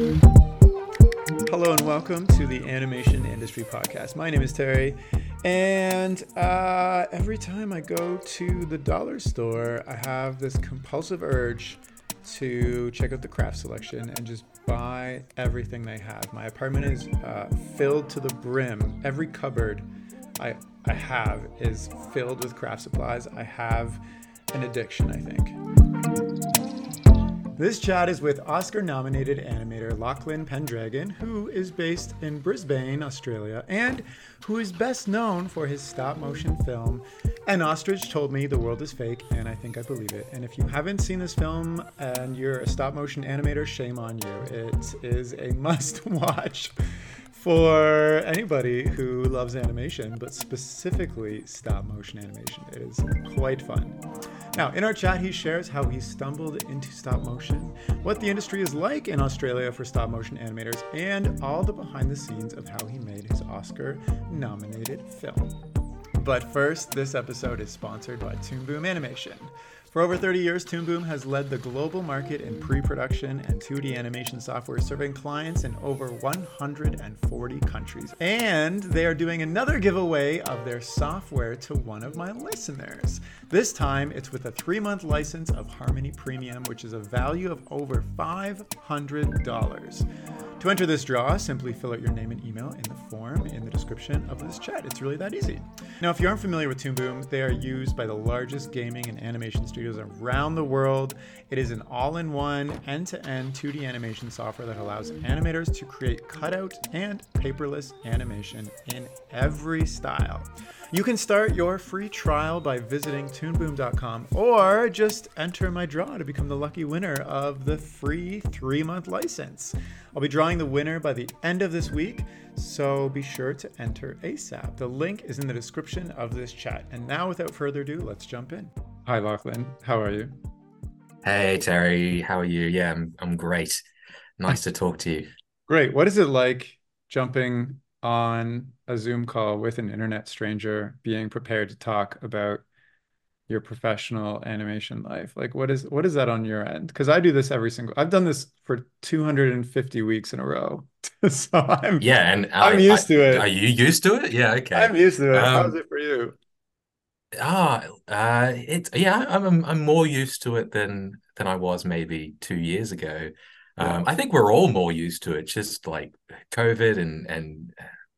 Hello and welcome to the Animation Industry Podcast. My name is Terry, and uh, every time I go to the dollar store, I have this compulsive urge to check out the craft selection and just buy everything they have. My apartment is uh, filled to the brim. Every cupboard I, I have is filled with craft supplies. I have an addiction, I think. This chat is with Oscar nominated animator Lachlan Pendragon, who is based in Brisbane, Australia, and who is best known for his stop motion film An Ostrich Told Me the World is Fake, and I think I believe it. And if you haven't seen this film and you're a stop motion animator, shame on you. It is a must watch for anybody who loves animation, but specifically stop motion animation. It is quite fun. Now, in our chat, he shares how he stumbled into stop motion, what the industry is like in Australia for stop motion animators, and all the behind the scenes of how he made his Oscar nominated film. But first, this episode is sponsored by Toon Boom Animation. For over 30 years, Toon Boom has led the global market in pre production and 2D animation software, serving clients in over 140 countries. And they are doing another giveaway of their software to one of my listeners. This time, it's with a three month license of Harmony Premium, which is a value of over $500. To enter this draw, simply fill out your name and email in the form in the description of this chat. It's really that easy. Now, if you aren't familiar with Toon Boom, they are used by the largest gaming and animation studios around the world. It is an all in one, end to end 2D animation software that allows animators to create cutout and paperless animation in every style. You can start your free trial by visiting toonboom.com or just enter my draw to become the lucky winner of the free three month license. I'll be drawing the winner by the end of this week, so be sure to enter ASAP. The link is in the description of this chat. And now, without further ado, let's jump in. Hi, Lachlan. How are you? Hey, Terry. How are you? Yeah, I'm, I'm great. Nice to talk to you. Great. What is it like jumping on a Zoom call with an internet stranger, being prepared to talk about your professional animation life? Like, what is what is that on your end? Because I do this every single. I've done this for 250 weeks in a row, so I'm yeah, and I'm I, used I, to it. Are you used to it? Yeah, okay. I'm used to it. Um, How's it for you? Ah, uh, it's yeah, I'm I'm more used to it than than I was maybe two years ago. Um, I think we're all more used to it, just like COVID and and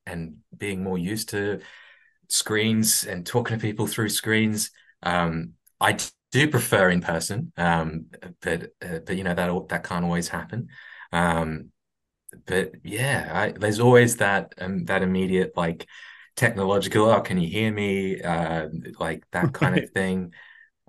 and being more used to screens and talking to people through screens. Um, I do prefer in person, um, but uh, but you know that that can't always happen. Um, but yeah, I, there's always that um, that immediate like technological. Oh, can you hear me? Uh, like that kind of thing.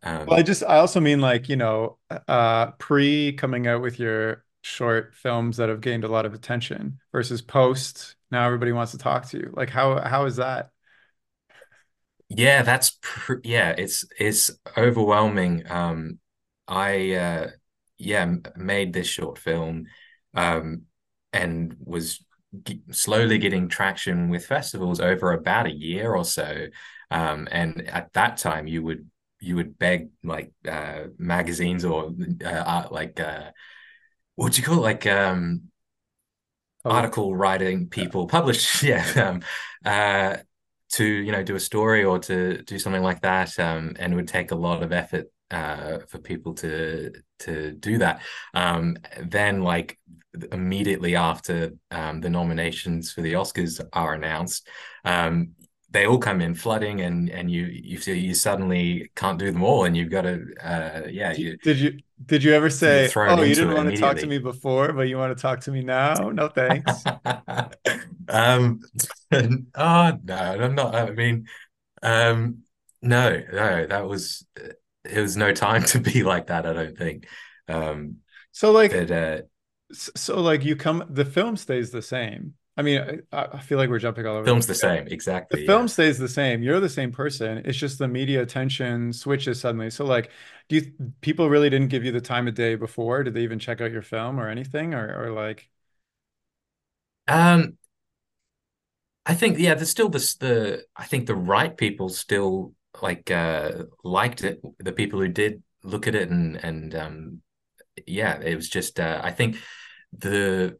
Um, Well, I just I also mean like, you know, uh pre coming out with your short films that have gained a lot of attention versus post. Now everybody wants to talk to you. Like how how is that? Yeah, that's pr yeah, it's it's overwhelming. Um, I uh yeah, made this short film um and was g slowly getting traction with festivals over about a year or so. Um, and at that time you would you would beg like uh magazines or uh, like uh what do you call it? Like um Oh, article writing people publish yeah um, uh, to you know do a story or to do something like that um, and it would take a lot of effort uh, for people to to do that um, then like immediately after um, the nominations for the Oscars are announced um, they all come in flooding and and you you you suddenly can't do them all and you've got to uh, yeah Did you you did you did you ever say, "Oh, you didn't want to talk to me before, but you want to talk to me now?" No, thanks. Um, oh no, I'm not. I mean, um, no, no, that was it was no time to be like that, I don't think. Um, So like but uh so like you come the film stays the same. I mean, I, I feel like we're jumping all over the film's the same, The exactly, film stays the same. You're the same person. It's just the media attention switches suddenly. So like, do you people really didn't give you the time of day before? Did they even check out your film or anything? Or or like, Um, I think yeah, there's still this the I think the right people still like uh liked it. The people who did look at it and and um yeah, it was just uh I think the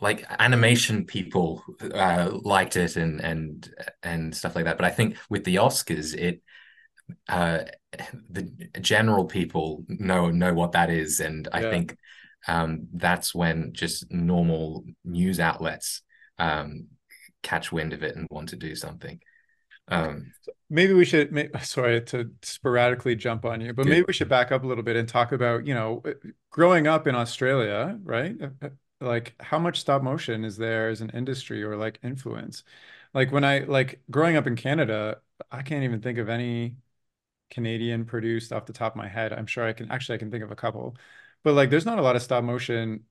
like animation people uh, liked it and and and stuff like that. But I think with the Oscars, it uh, the general people know know what that is, and I Yeah. think um, that's when just normal news outlets um, catch wind of it and want to do something. Um, Maybe we should, may, sorry to sporadically jump on you, but maybe we should back up a little bit and talk about, you know, uh, growing up in Australia, right? Uh, uh, Like how much stop motion is there as an industry or like influence? Like when I like growing up in Canada, I can't even think of any Canadian produced off the top of my head. I'm sure I can actually I can think of a couple. But like there's not a lot of stop motion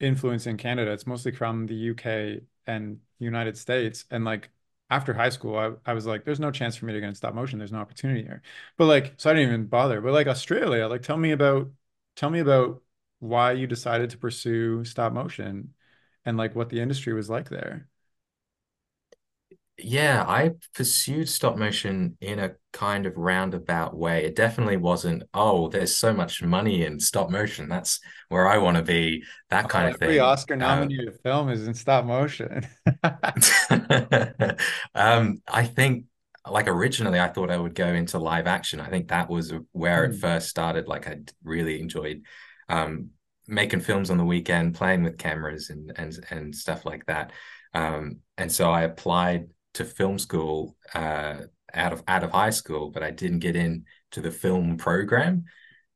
influence in Canada. It's mostly from the UK and United States. And like after high school, I, I was like, there's no chance for me to get in stop motion. There's no opportunity here. But like, so I didn't even bother. But like Australia, like tell me about tell me about why you decided to pursue stop motion and like what the industry was like there. Yeah, I pursued stop motion in a kind of roundabout way. It definitely wasn't, oh, there's so much money in stop motion. That's where I want to be, that Oh, kind of every thing. Oscar Uh, nominated film is in stop motion. um, I think like originally I thought I would go into live action. I think that was where it Hmm. first started. Like I really enjoyed um, making films on the weekend, playing with cameras and and and stuff like that. Um, and so I applied to film school uh, out of out of high school, but I didn't get in to the film program.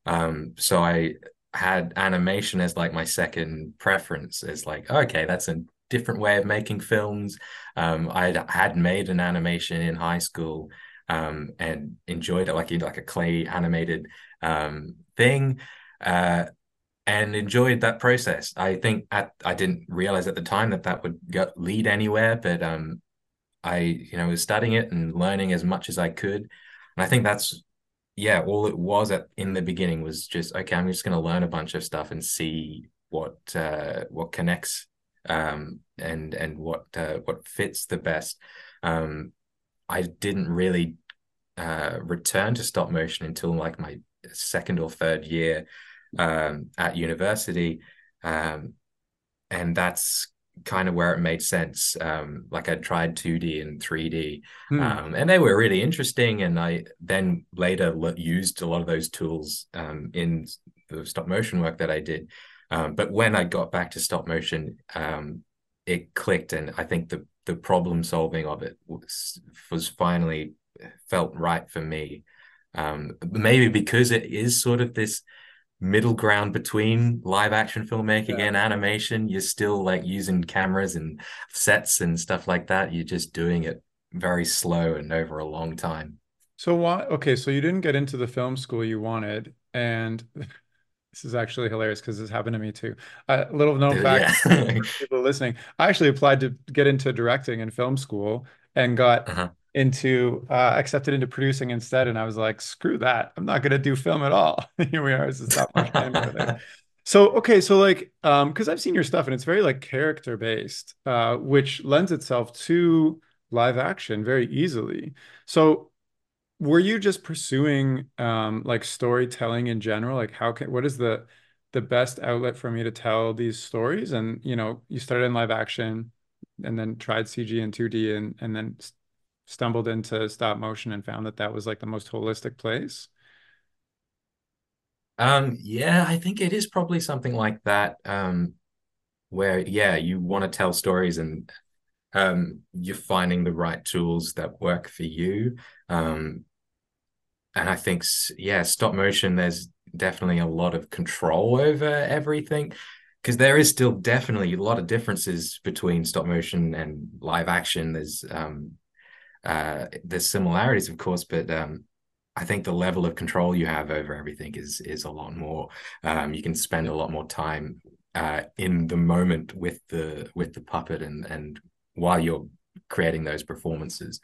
Um, so I had animation as like my second preference. It's like, okay, that's a different way of making films. Um, I had made an animation in high school um, and enjoyed it, like like a clay animated um, thing. Uh, and enjoyed that process. I think at, I didn't realize at the time that that would lead anywhere, but um, I, you know, was studying it and learning as much as I could. And I think that's, yeah, all it was at in the beginning was just, okay, I'm just going to learn a bunch of stuff and see what uh, what connects um, and and what uh, what fits the best. Um, I didn't really uh, return to stop motion until like my second or third year um, at university. Um, and that's kind of where it made sense. Um, like I tried 2D and 3D, Hmm. um, and they were really interesting. And I then later used a lot of those tools um, in the stop motion work that I did. Um, but when I got back to stop motion, um, it clicked, and I think the the problem solving of it was was finally felt right for me. Um, maybe because it is sort of this middle ground between live action filmmaking Yeah. and animation. You're still like using cameras and sets and stuff like that. You're just doing it very slow and over a long time. So why? Okay, so you didn't get into the film school you wanted, and this is actually hilarious because this happened to me too. A little known fact Yeah. people listening, I actually applied to get into directing in film school and got uh-huh. Into uh, accepted into producing instead. And I was like, screw that, I'm not going to do film at all. Here we are as a stop motion animator. So okay, so like, um, because I've seen your stuff and it's very like character based, uh, which lends itself to live action very easily. So were you just pursuing um like storytelling in general? Like how can what is the the best outlet for me to tell these stories? And you know, you started in live action and then tried CG and 2D and and then stumbled into stop motion and found that that was like the most holistic place. Um, yeah, I think it is probably something like that. Um, where yeah, you want to tell stories and um you're finding the right tools that work for you. Um, and I think yeah, stop motion, there's definitely a lot of control over everything. Because there is still definitely a lot of differences between stop motion and live action. There's um uh there's similarities, of course, but um I think the level of control you have over everything is is a lot more. Um, you can spend a lot more time uh, in the moment with the with the puppet and and while you're creating those performances.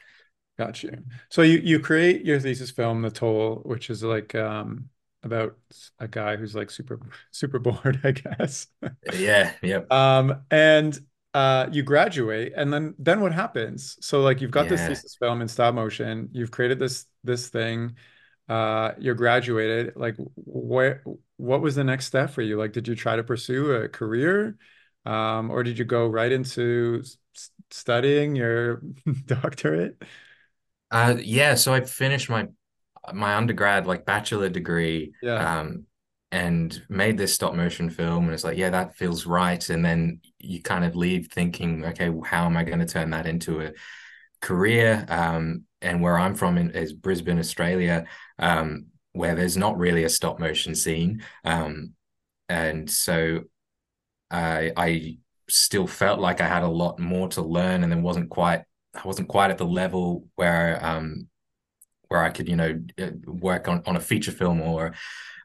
Got you. So you you create your thesis film, The Toll, which is like um about a guy who's like super super bored, I guess. Yeah, yep, Um, and uh, you graduate, and then then what happens? So like you've got this thesis film in stop motion, you've created this this thing, uh, you're graduated. Like where what was the next step for you? Like, did you try to pursue a career? Um, or did you go right into studying your doctorate? Uh, yeah, so I finished my my undergrad like bachelor degree Yeah. um and made this stop motion film and it's like yeah that feels right. And then you kind of leave thinking okay how am I going to turn that into a career? Um and where I'm from in, is Brisbane Australia um where there's not really a stop motion scene. Um and so I I still felt like I had a lot more to learn and then wasn't quite I wasn't quite at the level where um where I could, you know, uh, work on, on a feature film or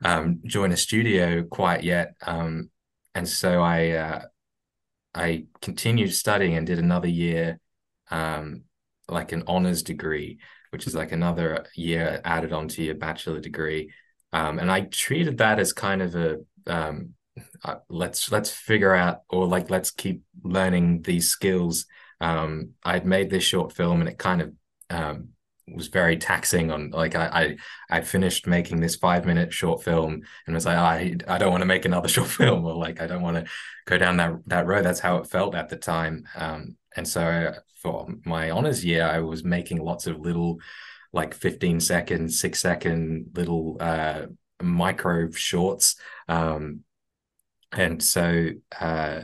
um, join a studio quite yet. Um, and so I uh, I continued studying and did another year, um, like an honors degree, which is like another year added onto your bachelor degree. Um, and I treated that as kind of a um, uh, let's let's figure out or like let's keep learning these skills. Um, I'd made this short film and it kind of was very taxing on like I, I I finished making this five minute short film and was like I I don't want to make another short film or like I don't want to go down that that road. That's how it felt at the time. Um, and so for my honors year, I was making lots of little like 15 second, six second little uh, micro shorts. Um, and so uh,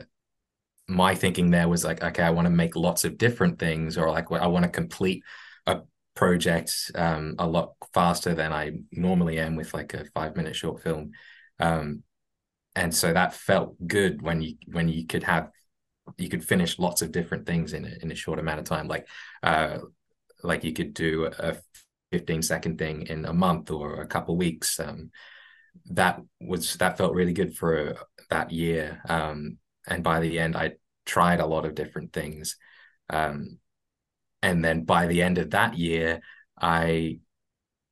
my thinking there was like, okay, I want to make lots of different things, or like I want to complete a project um, a lot faster than I normally am with like a five minute short film. Um, and so that felt good when you when you could have you could finish lots of different things in a, in a short amount of time. Like uh like you could do a 15 second thing in a month or a couple weeks. Um that was that felt really good for that year. Um and by the end I tried a lot of different things. Um and then by the end of that year i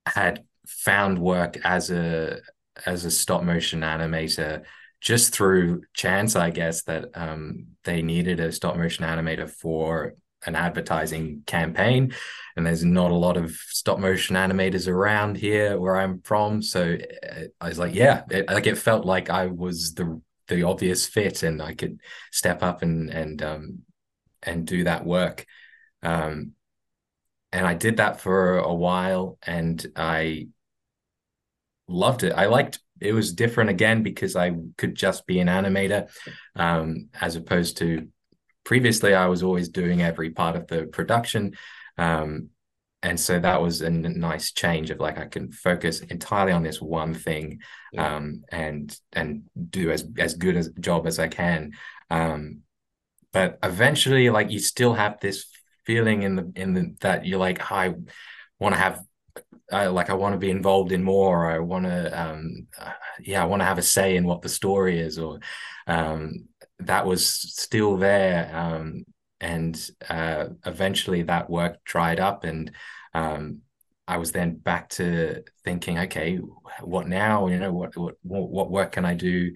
had found work as a as a stop motion animator just through chance i guess that um, they needed a stop motion animator for an advertising campaign. And there's not a lot of stop motion animators around here where i'm from. So uh, i was like yeah it, like it felt like i was the the obvious fit and i could step up and and um and do that work um, and I did that for a while and I loved it. I liked it was different again because I could just be an animator um, as opposed to previously I was always doing every part of the production. Um, and so that was a nice change of like I can focus entirely on this one thing yeah. um, and and do as as good a job as I can. Um, but eventually, like you still have this feeling in the in the that you're like I want to have I like I want to be involved in more. I want to um yeah I want to have a say in what the story is or um that was still there um and uh eventually that work dried up and um I was then back to thinking okay what now you know what what what work can I do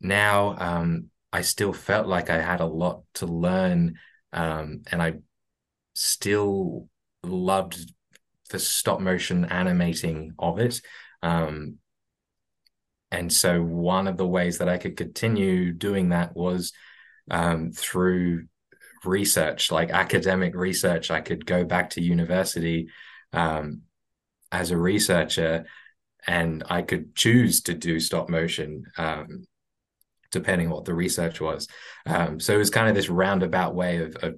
now um I still felt like I had a lot to learn um and I still loved the stop motion animating of it. Um, and so one of the ways that I could continue doing that was um, through research, like academic research. I could go back to university um, as a researcher and I could choose to do stop motion um, depending what the research was. Um, so it was kind of this roundabout way of, of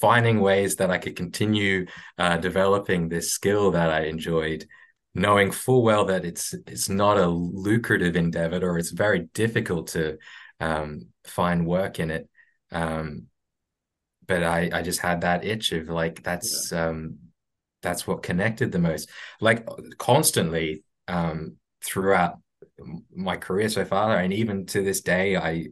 finding ways that I could continue uh, developing this skill that I enjoyed, knowing full well that it's it's not a lucrative endeavor or it's very difficult to um, find work in it. Um, but I I just had that itch of like that's yeah. um, that's what connected the most. Like constantly um, throughout my career so far, and even to this day, I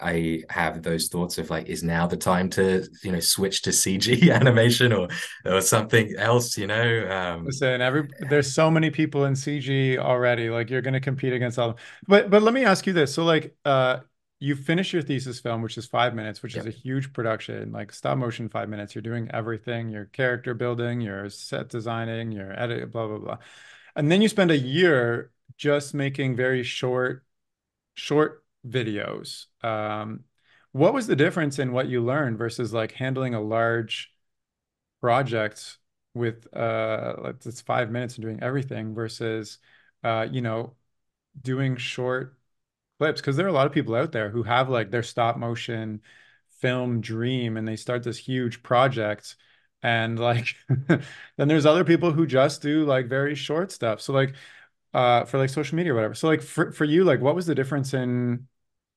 I have those thoughts of like, is now the time to you know switch to CG animation or or something else? You know, um, listen, every there's so many people in CG already. Like you're going to compete against all. Of them. But but let me ask you this: so like, uh, you finish your thesis film, which is five minutes, which yep. is a huge production, like stop motion five minutes. You're doing everything: your character building, your set designing, your edit, blah blah blah, and then you spend a year just making very short short videos. Um, what was the difference in what you learned versus like handling a large project with uh like it's five minutes and doing everything versus uh you know doing short clips because there are a lot of people out there who have like their stop motion film dream and they start this huge project and like then there's other people who just do like very short stuff so like uh for like social media or whatever. So like for, for you like what was the difference in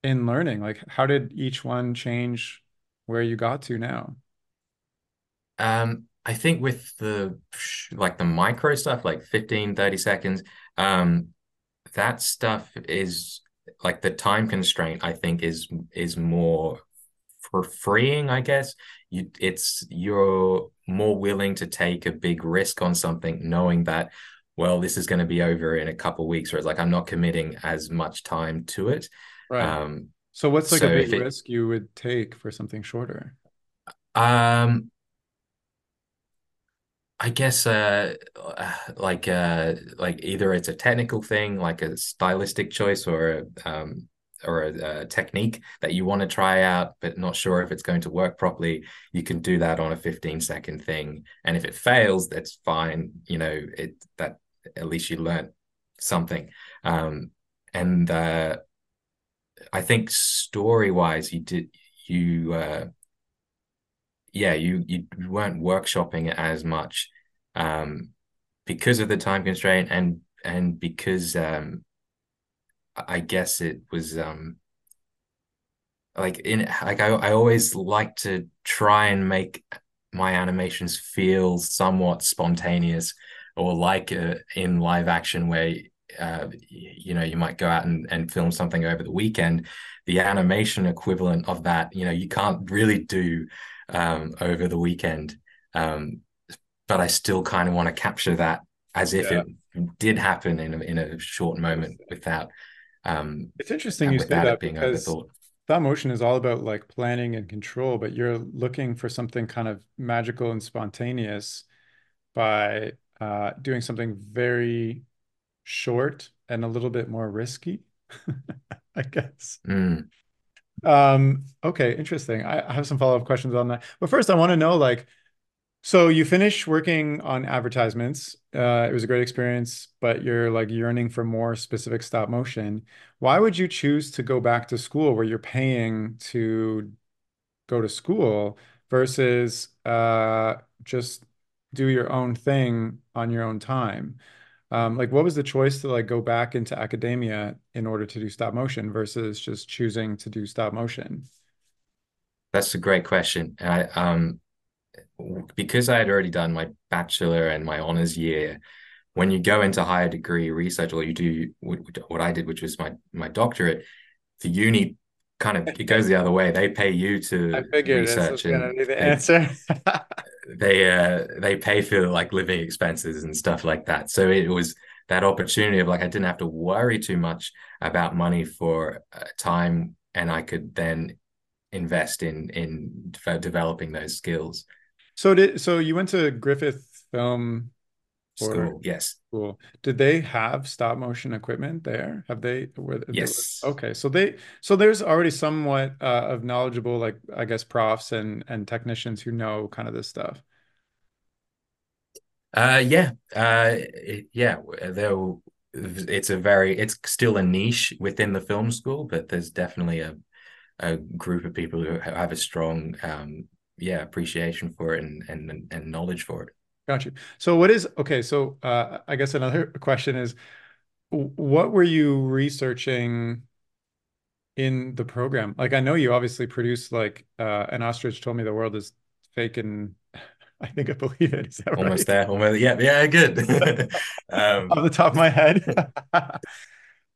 in learning? Like how did each one change where you got to now? Um, I think with the like the micro stuff, like 15, 30 seconds, um, that stuff is like the time constraint, I think is is more for freeing, I guess. You it's you're more willing to take a big risk on something knowing that, well, this is going to be over in a couple weeks, whereas like I'm not committing as much time to it. right. Um, so what's like a big it risk you would take for something shorter? Um I guess uh like uh like either it's a technical thing like a stylistic choice or a um or a, a technique that you want to try out but not sure if it's going to work properly you can do that on a 15 second thing. And if it fails that's fine you know it that at least you learned something. Um and uh I think story wise you did you uh yeah, you you weren't workshopping it as much um, because of the time constraint and and because um, I guess it was um, like in like I, I always like to try and make my animations feel somewhat spontaneous or like uh, in live action where uh, you know you might go out and, and film something over the weekend the animation equivalent of that you know you can't really do um, over the weekend um, but I still kind of want to capture that as if yeah. it did happen in a, in a short moment without um, it's interesting you say that it being because overthought. stop motion is all about like planning and control but you're looking for something kind of magical and spontaneous by uh, doing something very short and a little bit more risky, I guess. Mm. Um, okay, interesting. I, I have some follow-up questions on that. But first, I want to know, like, so you finish working on advertisements. Uh, it was a great experience, but you're like yearning for more specific stop motion. Why would you choose to go back to school where you're paying to go to school versus uh, just do your own thing on your own time? Um, like, what was the choice to like go back into academia in order to do stop motion versus just choosing to do stop motion? That's a great question. I um because I had already done my bachelor and my honors year, when you go into higher degree research or you do what I did, which was my my doctorate, the uni kind of it goes the other way. They pay you I to figured this was research gonna and be the they answer. they uh they pay for like living expenses and stuff like that. So it was that opportunity of like I didn't have to worry too much about money for uh, time and I could then invest in in de- developing those skills. So did so you went to Griffith Film School, yes, school. Did they have stop motion equipment there? Have they were they were yes. okay. So they so there's already somewhat uh, of knowledgeable like I guess profs and and technicians who know kind of this stuff. Uh, yeah, uh, yeah. There, it's a very, it's still a niche within the film school, but there's definitely a a group of people who have a strong, um, yeah, appreciation for it and and and knowledge for it. Got you. So what is okay, so uh I guess another question is what were you researching in the program? Like I know you obviously produced like uh an ostrich told me the world is fake and I think I believe it. Is that Almost right? there, almost. Yeah, yeah, good. Um, Off the top of my head.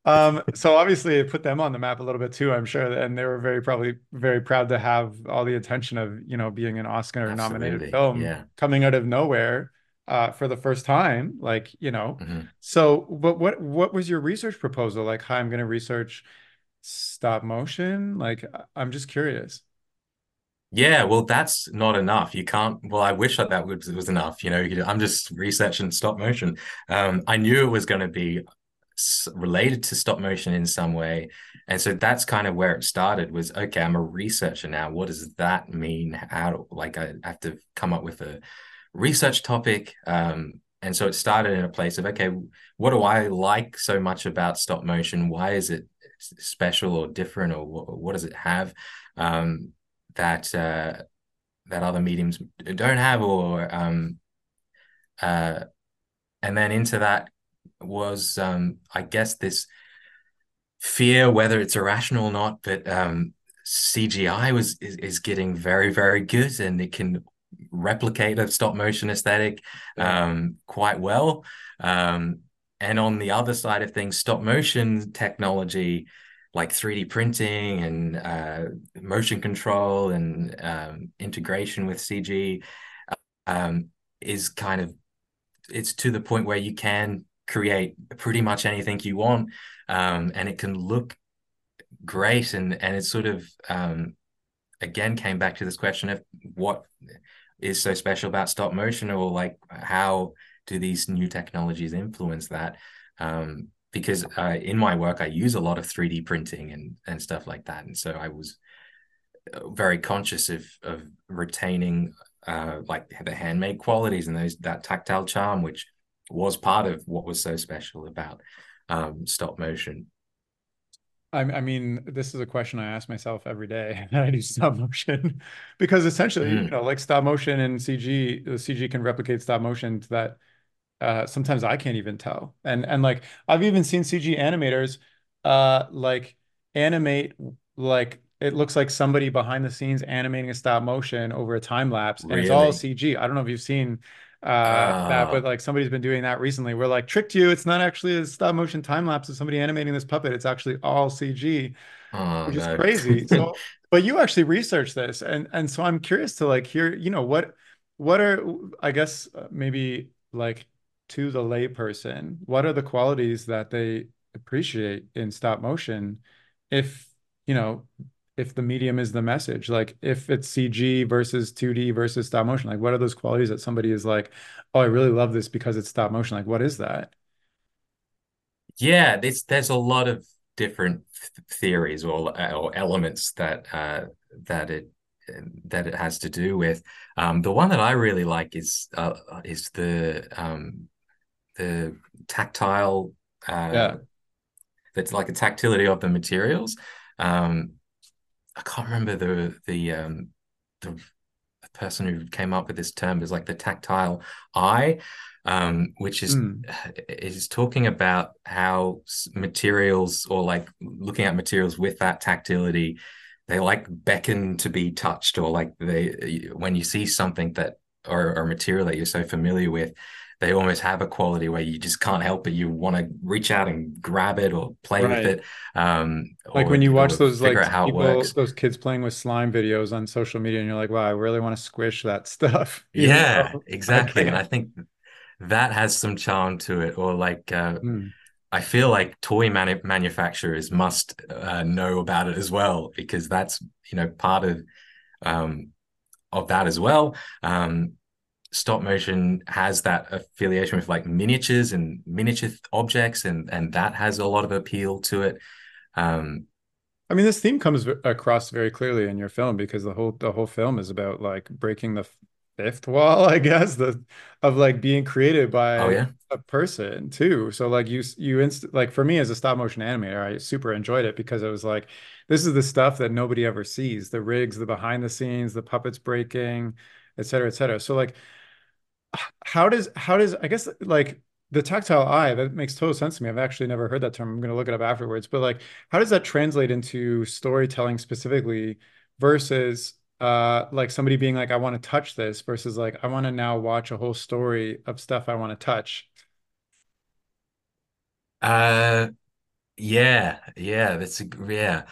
Um, so obviously it put them on the map a little bit too, I'm sure, and they were very probably very proud to have all the attention of, you know, being an Oscar nominated film Yeah. coming out of nowhere uh for the first time, like, you know. Mhm. So, but what what was your research proposal? Like, how I'm going to research stop motion? Like, I- I'm just curious. Yeah, well, that's not enough. You can't. Well, I wish that that was, was enough. You know, you- I'm just researching stop motion. Um, I knew it was going to be related to stop motion in some way. And so that's kind of where it started was okay, I'm a researcher now. What does that mean? How like I have to come up with a research topic. Um, and so it started in a place of okay, what do I like so much about stop motion? Why is it special or different, or what, what does it have um, that uh, that other mediums don't have, or um, uh, and then into that was um, I guess this fear, whether it's irrational or not, but um, CGI was is, is getting very very good, and it can replicate a stop motion aesthetic um, quite well. Um, and on the other side of things, stop motion technology like 3D printing and uh, motion control and um, integration with CG um, is kind of it's to the point where you can create pretty much anything you want um, and it can look great. And and it sort of um, again came back to this question of what is so special about stop motion or like how do these new technologies influence that? Um, because uh, in my work i use a lot of 3d printing and and stuff like that. And so i was uh, very conscious of of retaining uh, like the handmade qualities and those that tactile charm which was part of what was so special about um, stop motion I, I mean, this is a question I ask myself every day I do stop motion, because essentially, mm. you know, like stop motion and CG, the CG can replicate stop motion to that. Uh, sometimes I can't even tell, and and like I've even seen CG animators, uh, like animate like it looks like somebody behind the scenes animating a stop motion over a time lapse, and really? it's all CG. I don't know if you've seen uh, uh, that, but like somebody's been doing that recently. We're like tricked you. It's not actually a stop motion time lapse of somebody animating this puppet. It's actually all CG, oh, which no. is crazy. so, but you actually researched this, and and so I'm curious to like hear, you know, what what are I guess uh, maybe like to the layperson, what are the qualities that they appreciate in stop motion, if you know if the medium is the message like if it's cg versus 2d versus stop motion like what are those qualities that somebody is like oh i really love this because it's stop motion like what is that? Yeah there's there's a lot of different theories or, or elements that uh, that it that it has to do with. Um, the one that i really like is uh, is the um, the tactile uh, yeah. that's like a tactility of the materials. Um, I can't remember the the um the, person who came up with this term is like the tactile eye, um, which is mm. is talking about how materials or like looking at materials with that tactility, they like beckon to be touched or like they when you see something that or, or material that you're so familiar with, they almost have a quality where you just can't help it. You want to reach out and grab it or play right. with it. Um, like when you watch those like people, those kids playing with slime videos on social media, and you're like, wow, I really want to squish that stuff. yeah, know? exactly. and I think that has some charm to it. Or like, uh, mm. I feel like toy manu- manufacturers must uh, know about it as well because that's you know part of um, of that as well. Um, stop motion has that affiliation with like miniatures and miniature objects and and that has a lot of appeal to it. Um i mean this theme comes across very clearly in your film because the whole the whole film is about like breaking the fifth wall i guess the of like being created by oh, yeah? a person too. So like you you inst like for me as a stop motion animator i super enjoyed it because it was like this is the stuff that nobody ever sees the rigs the behind the scenes the puppets breaking et cetera et cetera. So like how does how does I guess like the tactile eye that makes total sense to me. I've actually never heard that term. I'm going to look it up afterwards. But like, how does that translate into storytelling specifically versus uh like somebody being like, I want to touch this versus like I want to now watch a whole story of stuff I want to touch. Uh, yeah, yeah, that's yeah.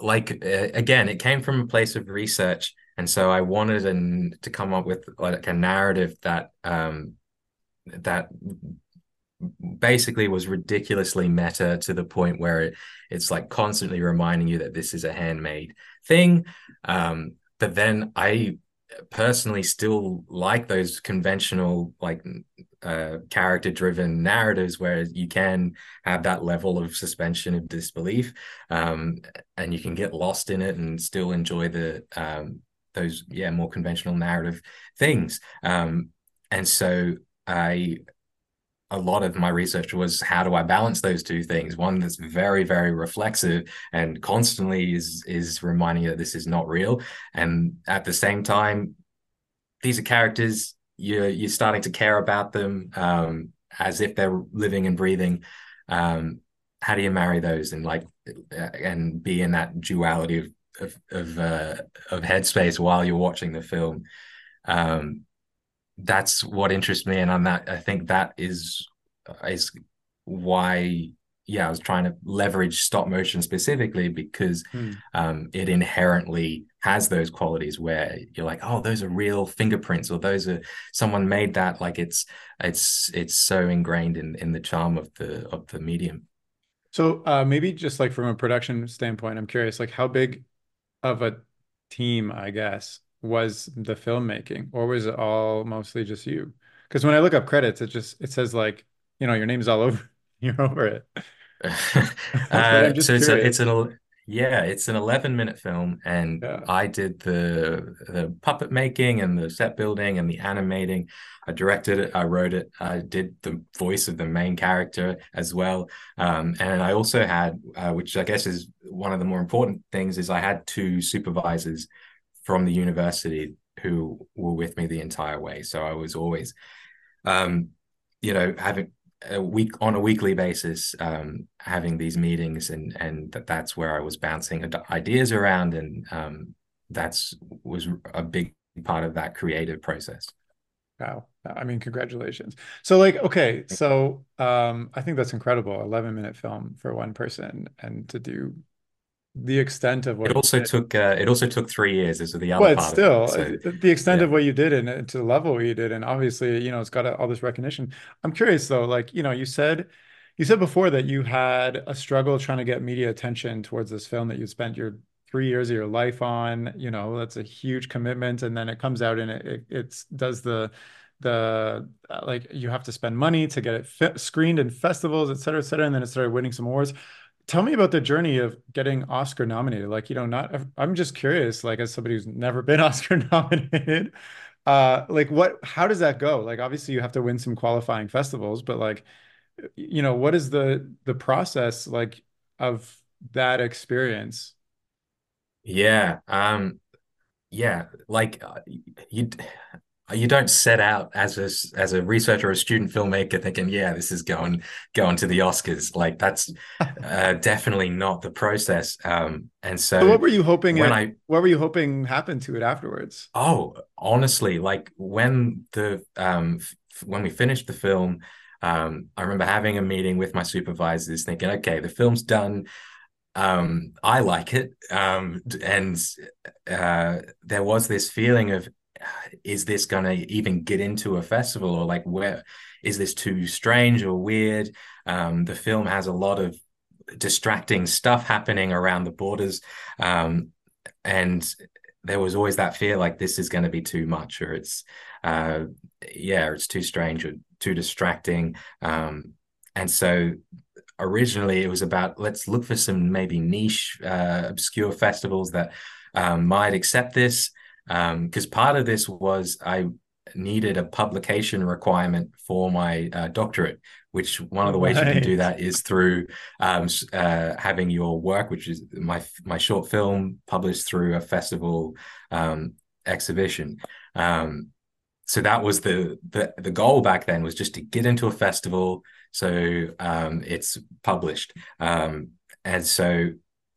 Like uh, again, it came from a place of research and so I wanted an, to come up with like a narrative that um, that basically was ridiculously meta to the point where it, it's like constantly reminding you that this is a handmade thing. Um, but then I personally still like those conventional like uh, character driven narratives where you can have that level of suspension of disbelief um, and you can get lost in it and still enjoy the um, those yeah more conventional narrative things um, and so i a lot of my research was how do I balance those two things? One that's very, very reflexive and constantly is is reminding you that this is not real, and at the same time, these are characters you're you're starting to care about them um, as if they're living and breathing. Um, how do you marry those and like and be in that duality of of of, uh, of headspace while you're watching the film? Um, that's what interests me, and I'm that I think that is is why yeah I was trying to leverage stop motion specifically because hmm. um, it inherently has those qualities where you're like oh those are real fingerprints or those are someone made that like it's it's it's so ingrained in in the charm of the of the medium. So uh, maybe just like from a production standpoint, I'm curious like how big of a team I guess was the filmmaking or was it all mostly just you? Because when i look up credits it just it says like you know your name's all over you're over it. Uh, so it's, a, it's an yeah it's an 11 minute film and yeah. i did the the puppet making and the set building and the animating i directed it i wrote it i did the voice of the main character as well um, and i also had uh, which i guess is one of the more important things is i had two supervisors from the university who were with me the entire way. So I was always, um, you know, having a week on a weekly basis, um, having these meetings, and and that that's where I was bouncing ideas around, and um, that's was a big part of that creative process. Wow. I mean, congratulations. So like, okay, so um, I think that's incredible. 11 minute film for one person and to do the extent of what it also took uh, it also took three years is the other but still it, so, the extent yeah. of what you did and to the level you did and obviously you know it's got all this recognition. I'm curious though like you know you said you said before that you had a struggle trying to get media attention towards this film that you spent your three years of your life on you know that's a huge commitment and then it comes out and it, it it's does the the uh, like you have to spend money to get it screened in festivals et cetera et cetera and then it started winning some awards tell me about the journey of getting Oscar nominated. Like, you know, not I'm just curious, like as somebody who's never been Oscar nominated, uh, like what how does that go? Like obviously you have to win some qualifying festivals, but like, you know, what is the the process like of that experience? Yeah. Um yeah, like uh, you you don't set out as a as a researcher or a student filmmaker thinking, yeah, this is going going to the Oscars. Like that's uh, definitely not the process. Um, and so, so what were you hoping? When it, I what were you hoping happened to it afterwards? Oh, honestly, like when the um when we finished the film, um, I remember having a meeting with my supervisors, thinking, okay, the film's done um i like it um and uh there was this feeling of is this going to even get into a festival? Or like where is this too strange or weird? Um, the film has a lot of distracting stuff happening around the borders. Um, and there was always that fear like this is going to be too much or it's uh, yeah it's too strange or too distracting. Um, and so originally it was about let's look for some maybe niche uh, obscure festivals that um, might accept this because um, part of this was I needed a publication requirement for my uh, doctorate, which one of the ways right. you can do that is through um, uh, having your work, which is my my short film, published through a festival um, exhibition. Um, so that was the, the the goal back then was just to get into a festival, so um, it's published, um, and so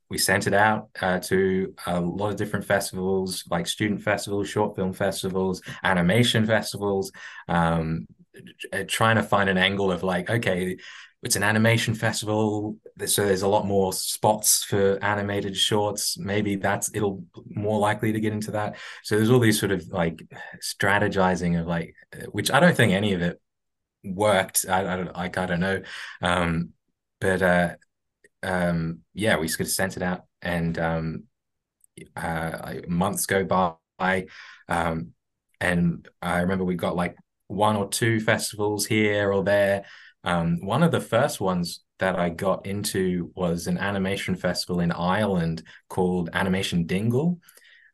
we sent it out uh, to a lot of different festivals, like student festivals, short film festivals, animation festivals, um, trying to find an angle of like, okay, it's an animation festival, so there's a lot more spots for animated shorts. Maybe that's it'll more likely to get into that. So there's all these sort of like strategizing of like, which I don't think any of it worked. I, I don't like I don't know, um, but uh, um, yeah, we sort of sent it out, and um, uh, months go by, Um, and I remember we got like one or two festivals here or there. Um, one of the first ones that I got into was an animation festival in Ireland called Animation Dingle.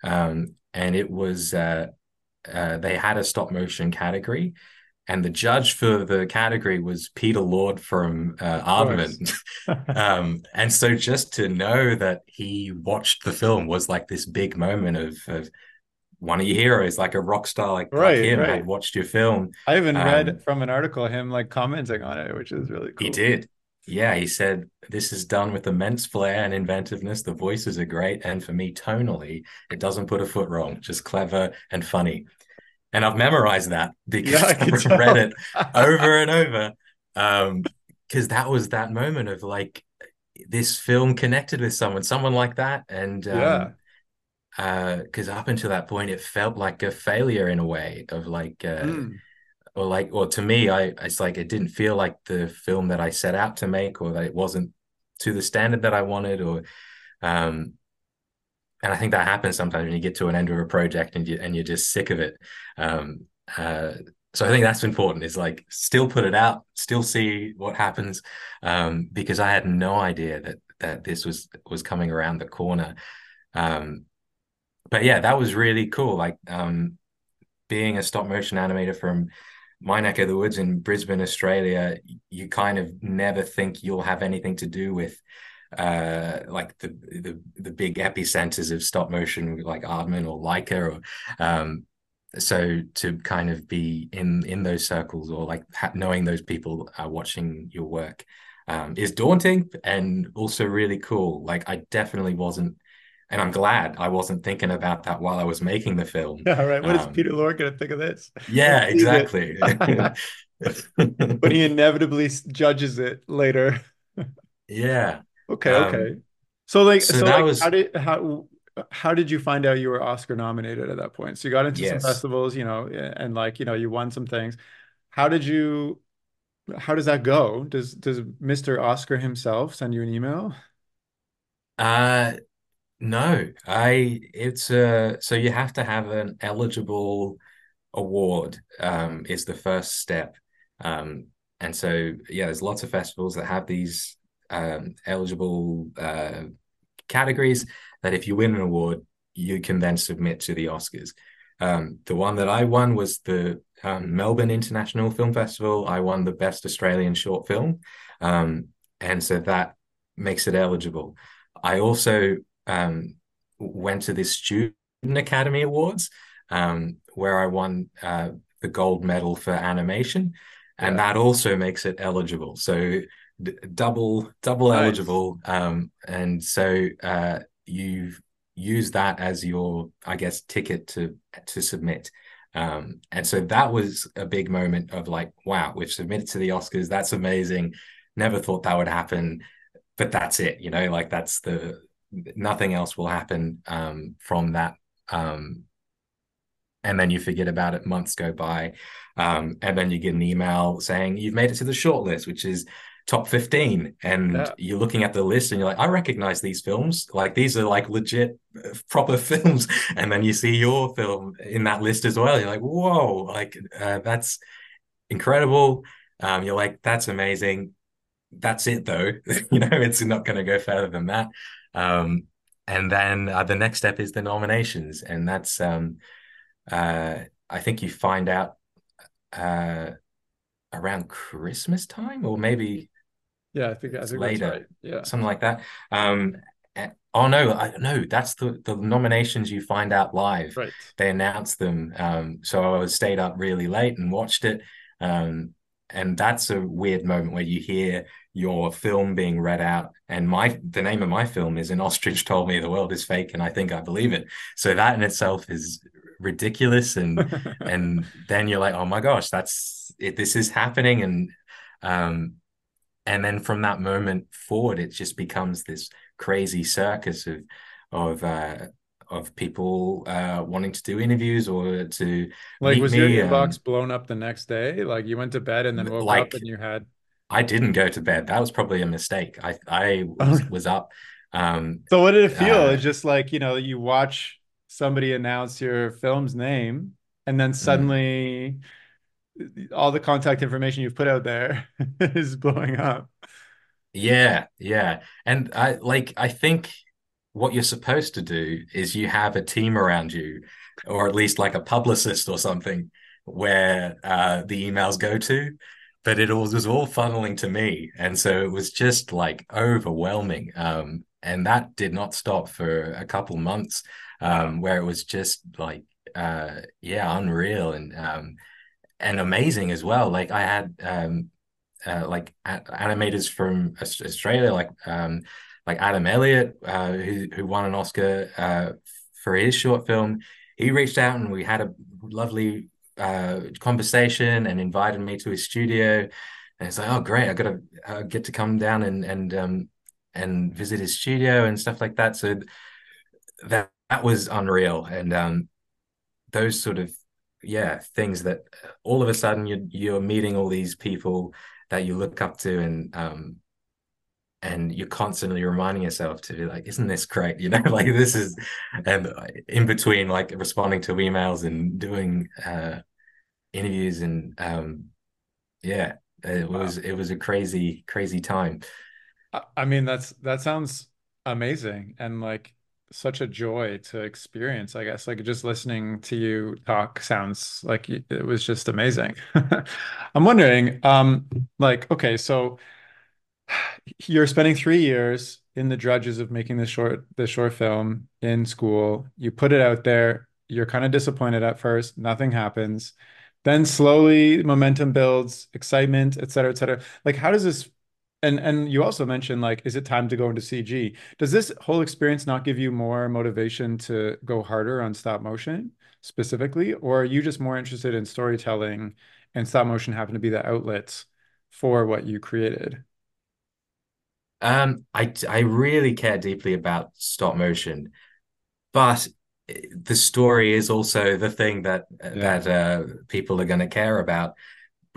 Um, and it was, uh, uh, they had a stop motion category. And the judge for the category was Peter Lord from uh, um, and so just to know that he watched the film was like this big moment of, of one of your heroes, like a rock star like, right, like him, right. had watched your film. I even um, read from an article him like commenting on it, which is really cool. He did. Yeah, he said this is done with immense flair and inventiveness. The voices are great, and for me, tonally, it doesn't put a foot wrong. Just clever and funny. And I've memorized that because yeah, I've read it over and over. Um, because that was that moment of like this film connected with someone, someone like that, and um, yeah because uh, up until that point it felt like a failure in a way of like uh, mm. or like or to me i it's like it didn't feel like the film that i set out to make or that it wasn't to the standard that i wanted or um and i think that happens sometimes when you get to an end of a project and you and you're just sick of it um uh so I think that's important is like still put it out, still see what happens. Um, because I had no idea that that this was was coming around the corner. Um, but yeah, that was really cool. Like um, being a stop motion animator from my neck of the woods in Brisbane, Australia, you kind of never think you'll have anything to do with uh, like the, the the big epicenters of stop motion, like Aardman or Laika, or um, so to kind of be in in those circles or like ha- knowing those people are watching your work um, is daunting and also really cool. Like I definitely wasn't and I'm glad I wasn't thinking about that while I was making the film. Yeah, right. What um, is Peter Lord going to think of this? Yeah, exactly. but he inevitably judges it later. yeah. Okay. Um, okay. So like, so, so like, was... how did how how did you find out you were Oscar nominated at that point? So you got into yes. some festivals, you know, and like you know you won some things. How did you? How does that go? Does does Mr. Oscar himself send you an email? Uh no, I it's uh so you have to have an eligible award um is the first step. Um and so yeah, there's lots of festivals that have these um eligible uh categories that if you win an award, you can then submit to the Oscars. Um, the one that I won was the um, Melbourne International Film Festival. I won the Best Australian Short Film. Um, and so that makes it eligible. I also um, went to this Student Academy Awards um, where I won uh, the gold medal for animation, and yeah. that also makes it eligible. So d- double double nice. eligible, um, and so uh, you use that as your, I guess, ticket to to submit. Um, and so that was a big moment of like, wow, we've submitted to the Oscars. That's amazing. Never thought that would happen, but that's it. You know, like that's the nothing else will happen um, from that. Um, and then you forget about it. Months go by, um, and then you get an email saying you've made it to the shortlist, which is top 15 and yeah. you're looking at the list and you're like i recognize these films. Like these are like legit uh, proper films. And then you see your film in that list as well. You're like whoa. Like uh, that's incredible. Um, you're like that's amazing. That's it though. You know it's not going to go further than that. Um, and then uh, the next step is the nominations, and that's um, uh, I think you find out uh, around Christmas time, or maybe yeah, I think, I think later, right. yeah, something like that. Um, oh no, I, no, that's the the nominations you find out live. Right, they announce them. Um, so I stayed up really late and watched it. Um, and that's a weird moment where you hear your film being read out and my the name of my film is an ostrich told me the world is fake and i think i believe it so that in itself is ridiculous and and then you're like oh my gosh that's it this is happening and um and then from that moment forward it just becomes this crazy circus of of uh of people uh, wanting to do interviews or to like was your inbox um, blown up the next day like you went to bed and then woke like, up and you had I didn't go to bed. That was probably a mistake. I I was, was up. Um, so what did it feel? Uh, it's just like you know you watch somebody announce your film's name and then mm. suddenly mm. All the contact information you've put out there is blowing up. Yeah, yeah. And I like I think what you're supposed to do is you have a team around you or at least like a publicist or something where uh, the emails go to but it all was all funneling to me and so it was just like overwhelming um, and that did not stop for a couple months um, where it was just like uh, yeah unreal and um, and amazing as well like i had um, uh, like a- animators from australia like um, like adam elliot uh, who, who won an oscar uh, for his short film he reached out and we had a lovely uh, conversation and invited me to his studio. And it's like, oh, great! I got to uh, get to come down and and um, and visit his studio and stuff like that. So that that was unreal. And um, those sort of yeah things that all of a sudden you're you're meeting all these people that you look up to and um, and you're constantly reminding yourself to be like isn't this great? You know like this is and in between like responding to emails and doing uh interviews and um yeah it wow. was it was a crazy crazy time. I mean that's that sounds amazing. And like such a joy to experience i guess like just listening to you talk sounds like it was just amazing. I'm wondering um like okay so you're spending three years in the drudges of making the short the short film in school. You put it out there. You're kind of disappointed at first. Nothing happens. Then slowly momentum builds excitement et cetera et cetera. Like how does this and and you also mentioned like is it time to go into cg does this whole experience not give you more motivation to go harder on stop motion specifically? Or are you just more interested in storytelling and stop motion happen to be the outlets for what you created? Um, I I really care deeply about stop motion, but the story is also the thing that yeah. that uh, people are going to care about,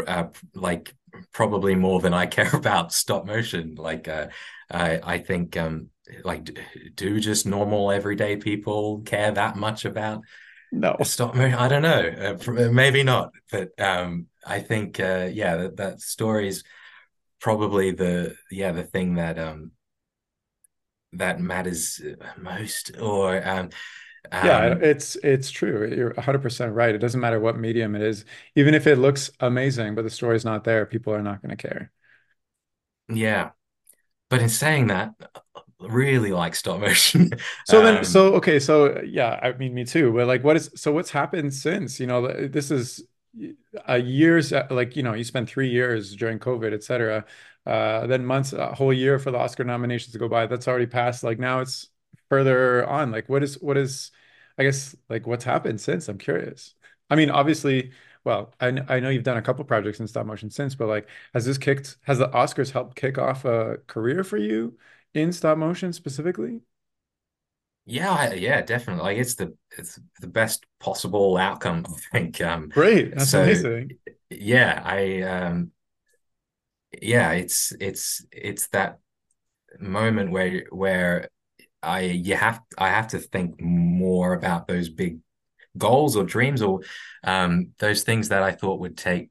uh, like probably more than I care about stop motion. Like uh, I I think um like do just normal everyday people care that much about no stop motion? I don't know, uh, maybe not, but um I think uh, yeah that that story is probably the yeah the thing that um that matters most or um yeah um, it's it's true you're 100% right it doesn't matter what medium it is even if it looks amazing but the story's not there people are not going to care. Yeah but in saying that really like stop motion. So then um, so okay so yeah i mean me too but like what is so what's happened since you know this is a years like you know you spent three years during covid etc uh then months a whole year for the oscar nominations to go by that's already passed like now it's further on like what is what is i guess like what's happened since i'm curious i mean obviously well I, I know you've done a couple projects in stop motion since but like has this kicked has the oscars helped kick off a career for you in stop motion specifically yeah, yeah, definitely. Like it's the it's the best possible outcome, I think. Um Great. That's so, amazing. Yeah, I um yeah, it's it's it's that moment where where I you have I have to think more about those big goals or dreams or um those things that I thought would take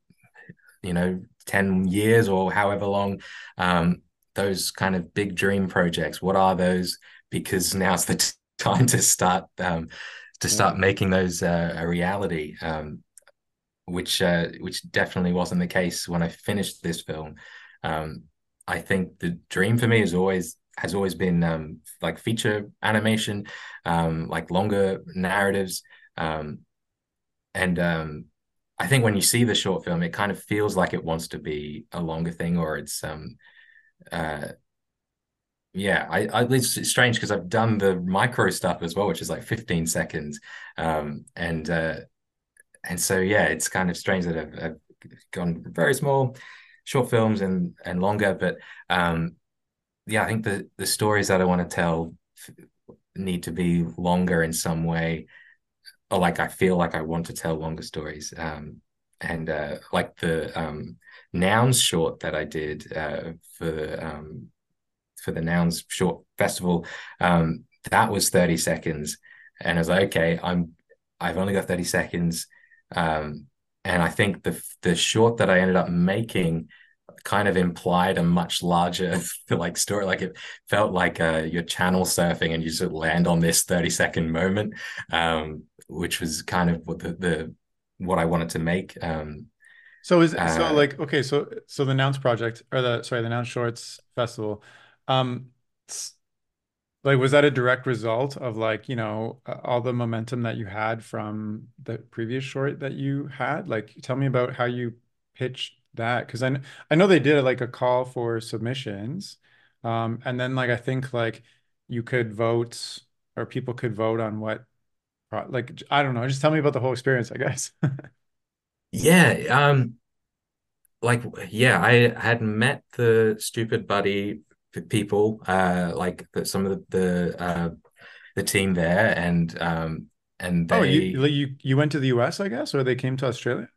you know 10 years or however long um those kind of big dream projects. What are those? Because now's the t- time to start um, to start making those uh, a reality, um, which uh, which definitely wasn't the case when I finished this film. Um, I think the dream for me is always has always been um, like feature animation, um, like longer narratives, um, and um, I think when you see the short film, it kind of feels like it wants to be a longer thing, or it's um, uh, yeah, I, I it's strange because I've done the micro stuff as well, which is like 15 seconds. Um, and uh, and so yeah, it's kind of strange that I've, I've gone very small, short films and and longer. But um, yeah, I think the the stories that I want to tell need to be longer in some way, or like I feel like I want to tell longer stories. Um, and uh, like the um, nouns short that I did uh, for um, for the Nouns Short Festival. Um, that was 30 seconds. and I was like, okay, I'm I've only got 30 seconds. Um, and I think the the short that I ended up making kind of implied a much larger like story. Like it felt like uh, you're channel surfing and you just land on this 30 second moment, um, which was kind of what the, the what I wanted to make. Um, so is uh, so like okay, so so the Nouns project or the sorry the Nouns Shorts Festival, um, like was that a direct result of like you know all the momentum that you had from the previous short that you had? Like, tell me about how you pitched that because I I know they did like a call for submissions, um, and then like I think like you could vote or people could vote on what like I don't know. Just tell me about the whole experience, I guess. Yeah, um, like yeah, I had met the Stoopid Buddy people, uh, like the, some of the the, uh, the team there, and um, and they. Oh, you you you went to the US, I guess, or they came to Australia.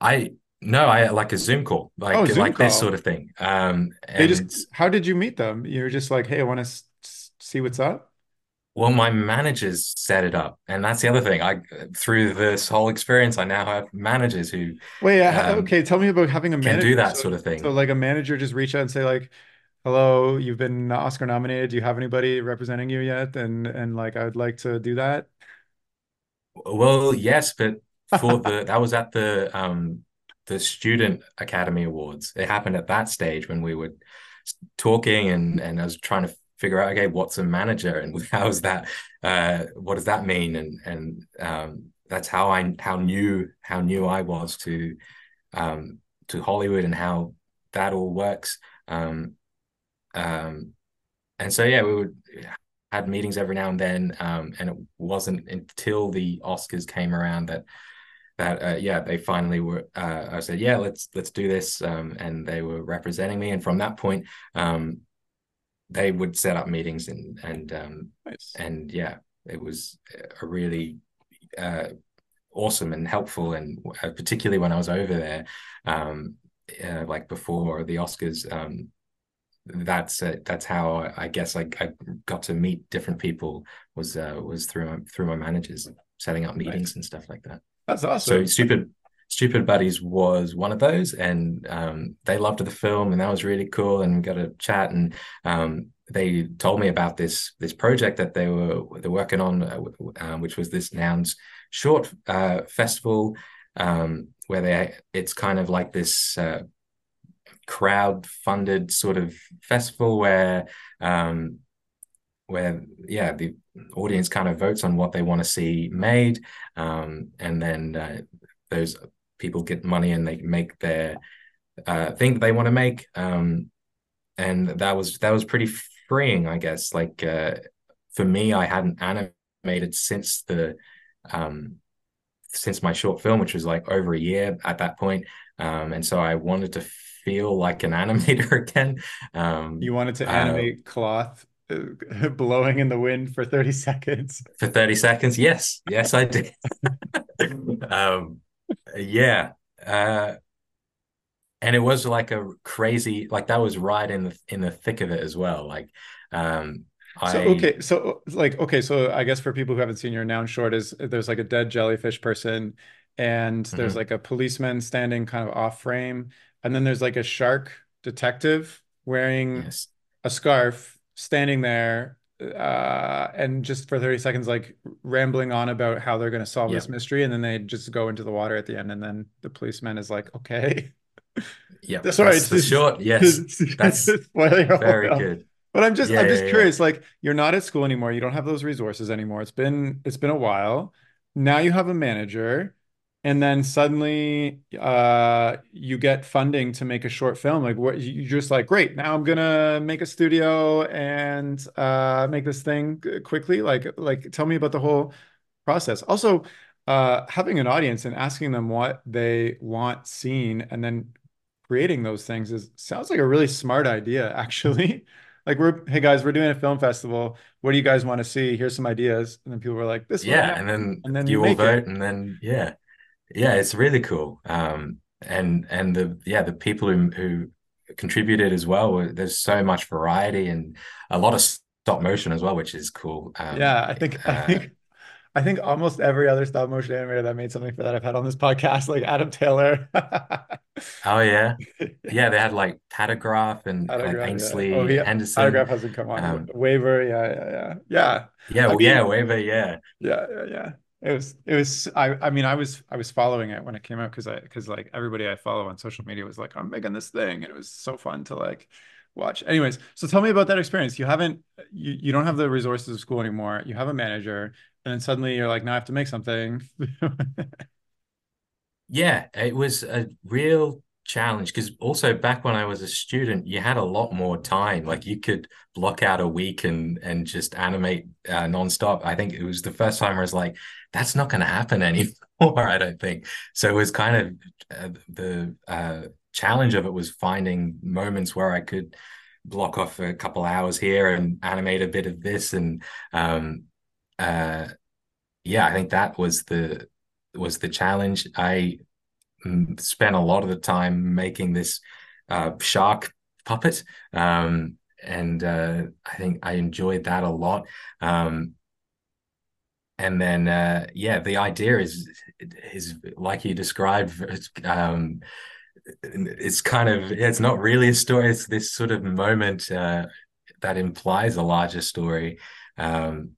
I no, I like a Zoom call, like oh, Zoom like call. this sort of thing. Um, they just how did you meet them? You're just like, hey, I want to see what's up. Well, my managers set it up, and that's the other thing. I through this whole experience, I now have managers who wait. Um, okay, tell me about having a manager. Can do that so, sort of thing. So, like a manager just reach out and say, like, "Hello, you've been Oscar nominated. Do you have anybody representing you yet?" And and like, I would like to do that. Well, yes, but for the that was at the um the Student Academy Awards. It happened at that stage when we were talking, and and I was trying to figure out okay what's a manager and how's that uh, what does that mean and and um, that's how I how new how new I was to um, to Hollywood and how that all works um, um, and so yeah we would had meetings every now and then um, and it wasn't until the Oscars came around that that uh, yeah they finally were uh, I said yeah let's let's do this um, and they were representing me and from that point um, they would set up meetings and and um, nice. and yeah, it was a really uh, awesome and helpful, and uh, particularly when I was over there, um, uh, like before the Oscars. Um, that's uh, that's how I guess I, I got to meet different people was uh, was through my, through my managers setting up meetings nice. and stuff like that. That's awesome. So Stoopid Stoopid Buddies was one of those, and um, they loved the film, and that was really cool. And we got a chat, and um, they told me about this this project that they were they're working on, uh, uh, which was this Nouns Short uh, Festival, um, where they it's kind of like this uh, crowd funded sort of festival where um, where yeah the audience kind of votes on what they want to see made um, and then uh, those people get money and they make their uh, thing they want to make. Um, and that was that was pretty freeing, I guess. Like uh, for me, I hadn't animated since the um, since my short film, which was like over a year at that point. Um, and so I wanted to feel like an animator again. Um, you wanted to uh, animate cloth blowing in the wind for 30 seconds. For 30 seconds, yes. Yes, I did. um, yeah. Uh, and it was like a crazy, like that was right in the in the thick of it as well. Like, um, I... So okay, so like okay, so I guess for people who haven't seen your noun short is there's like a dead jellyfish person, and mm-hmm. there's like a policeman standing kind of off frame, and then there's like a shark detective wearing yes. a scarf standing there uh, and just for 30 seconds, like rambling on about how they're going to solve this mystery. And then they just go into the water at the end. And then the policeman is like, okay. Yeah. Sorry. That's the short. Yes. That's very good. But I'm just, yeah, I'm just yeah, curious. Like you're not at school anymore. You don't have those resources anymore. It's been, it's been a while. Now you have a manager and then suddenly uh, you get funding to make a short film. Like what you're just like great now i'm gonna make a studio and uh, make this thing quickly. Like like tell me about the whole process. Also uh, having an audience and asking them what they want seen and then creating those things is sounds like a really smart idea actually. Like we're hey guys we're doing a film festival. What do you guys want to see? Here's some ideas. And then people were like this yeah and then and then you, you all vote it. and then yeah yeah, it's really cool. Um, and and the yeah the people who who contributed as well. There's so much variety and a lot of stop motion as well, which is cool. Um, yeah, I think uh, I think I think almost every other stop motion animator that made something for that I've had on this podcast, like Adam Taylor. Oh yeah, yeah. They had like Patagraph and and Autograph, yeah. Oh, Ainslie he Henderson. autograph hasn't come on. Um, Waiver, yeah, yeah, yeah. Yeah. yeah, well, yeah, Waver, yeah. yeah, yeah, yeah. It was it was I I mean I was I was following it when it came out because I because like everybody I follow on social media was like, I'm making this thing, and it was so fun to like watch. Anyways, so tell me about that experience. You haven't you, you don't have the resources of school anymore. You have a manager, and then suddenly you're like, now I have to make something. Yeah, it was a real challenge because also back when I was a student, you had a lot more time. Like you could block out a week and and just animate uh, nonstop. I think it was the first time I was like, that's not going to happen anymore. I don't think. So it was kind of uh, the uh, challenge of it was finding moments where I could block off a couple hours here and animate a bit of this and um uh yeah, I think that was the was the challenge. I mm, spent a lot of the time making this uh, shark puppet, um, and uh, I think I enjoyed that a lot. Um, and then, uh, yeah, the idea is is like you described. It's, um, it's kind of it's not really a story. It's this sort of moment uh, that implies a larger story. Um,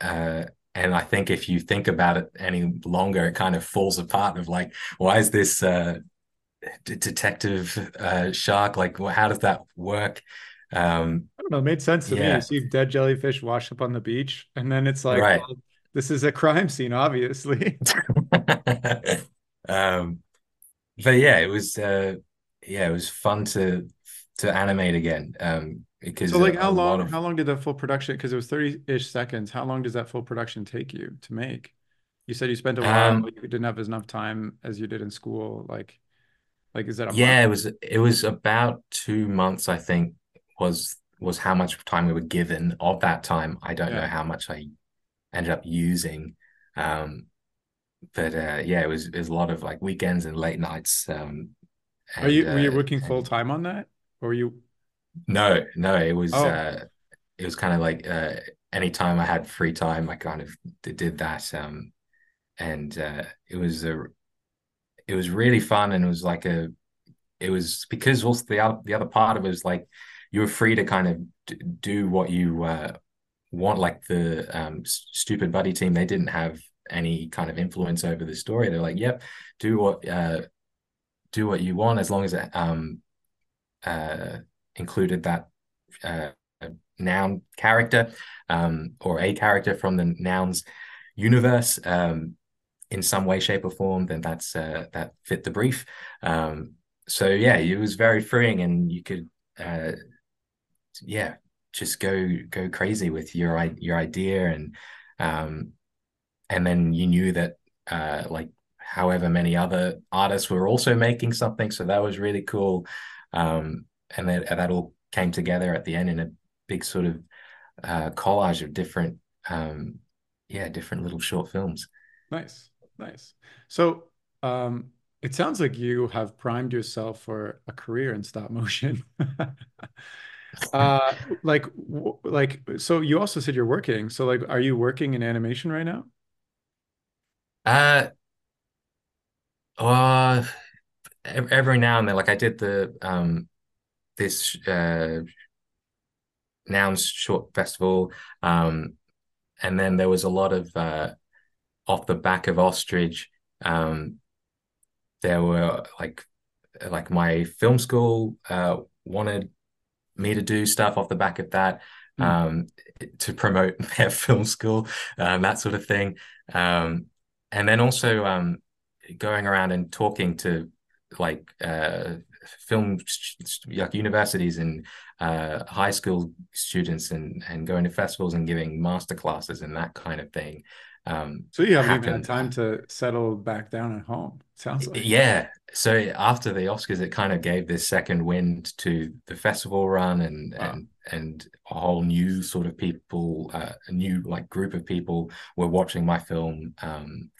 uh, and I think if you think about it any longer, it kind of falls apart of like, why is this uh, d- detective uh, shark? Like, well, how does that work? Um, I don't know, it made sense to me. You see dead jellyfish washed up on the beach, and then it's like, right. well, this is a crime scene, obviously. um, but yeah, it was uh, yeah, it was fun to to animate again um, So because a, like a how long of how long did the full production, because it was 30-ish seconds, how long does that full production take you to make? You said you spent a while, um, you didn't have as enough time as you did in school. Like like is that a month? yeah, it was it was about two months, I think, was was how much time we were given. Of that time, I don't know how much I ended up using. Um, but uh, yeah, it was it was a lot of like weekends and late nights. Um, Are you were you uh, working full time on that? Or were you no, no, it was oh uh, it was kind of like uh, anytime I had free time, I kind of did, did that. Um, and uh, it was a it was really fun, and it was like a it was because also the other the other part of it was like you were free to kind of d- do what you uh, want. Like the um, Stoopid Buddy team, they didn't have any kind of influence over the story. They're like, "Yep, do what uh, do what you want as long as it um, uh, included that uh, noun character um, or a character from the nouns universe um, in some way, shape, or form, then that's uh, that fit the brief. Um, so yeah, it was very freeing, and you could uh, yeah just go go crazy with your your idea, and um, and then you knew that uh, like however many other artists were also making something, so that was really cool. Um, and then that all came together at the end in a big sort of uh, collage of different um, yeah different little short films. Nice, nice. So, um, it sounds like you have primed yourself for a career in stop motion. Uh, like, like, so you also said you're working. So, like, are you working in animation right now? Uh, uh, every now and then, like I did the um this uh Nouns Short Festival, um, and then there was a lot of uh off the back of Ostrich. Um, there were like like my film school uh wanted me to do stuff off the back of that um to promote their film school um that sort of thing. Um and then also um going around and talking to like uh film like universities and uh high school students and and going to festivals and giving master classes and that kind of thing um So you haven't even had time to settle back down at home, sounds like. yeah. So after the Oscars, it kind of gave this second wind to the festival run and Wow. and and a whole new sort of people, uh, a new like group of people were watching my film. Um,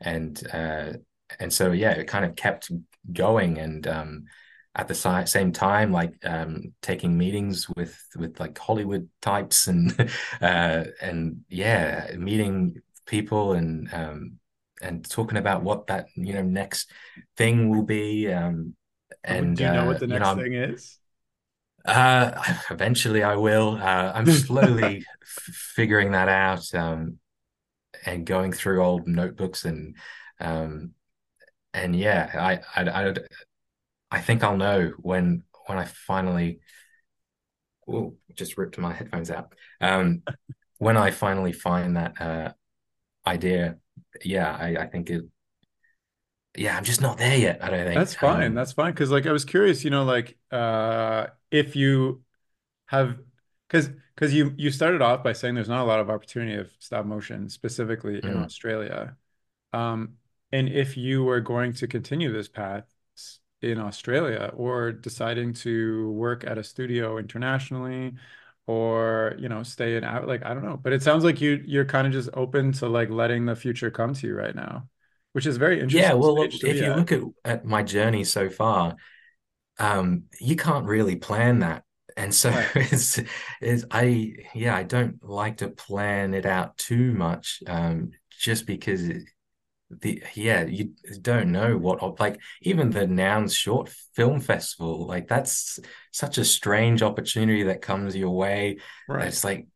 and uh, and so yeah, it kind of kept going and um, at the si same time, like um, taking meetings with with like Hollywood types and uh, and yeah, meeting people and um, and talking about what that you know next thing will be. Um, and do you know uh, what the you next know, thing is? Uh, eventually I will. Uh, I'm slowly figuring that out um, and going through old notebooks and um, and yeah, I, I I I think I'll know when when I finally. Oh, just ripped my headphones out. Um, when I finally find that uh, idea, yeah, I, I think it. Yeah, I'm just not there yet. I don't think. That's fine. Um, That's fine. Because like I was curious, you know, like uh if you have because because you you started off by saying there's not a lot of opportunity of stop motion specifically in mm, Australia. Um, and if you were going to continue this path in Australia or deciding to work at a studio internationally or you know stay in out like I don't know, but it sounds like you you're kind of just open to like letting the future come to you right now, which is very interesting yeah, well, if you at. look at at my journey so far, um, you can't really plan that. And so Right. it's, it's I yeah, I don't like to plan it out too much, um, just because it, the yeah, you don't know what like even the Nouns Short Film Festival, like that's such a strange opportunity that comes your way. Right. It's like,